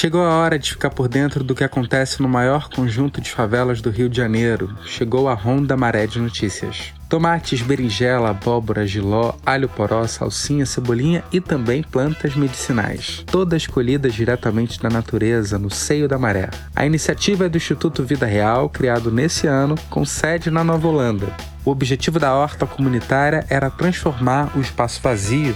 Chegou a hora de ficar por dentro do que acontece no maior conjunto de favelas do Rio de Janeiro. Chegou a Ronda Maré de Notícias. Tomates, berinjela, abóbora, giló, alho poró, salsinha, cebolinha e também plantas medicinais. Todas colhidas diretamente da natureza, no seio da maré. A iniciativa é do Instituto Vida Real, criado nesse ano, com sede na Nova Holanda. O objetivo da horta comunitária era transformar o espaço vazio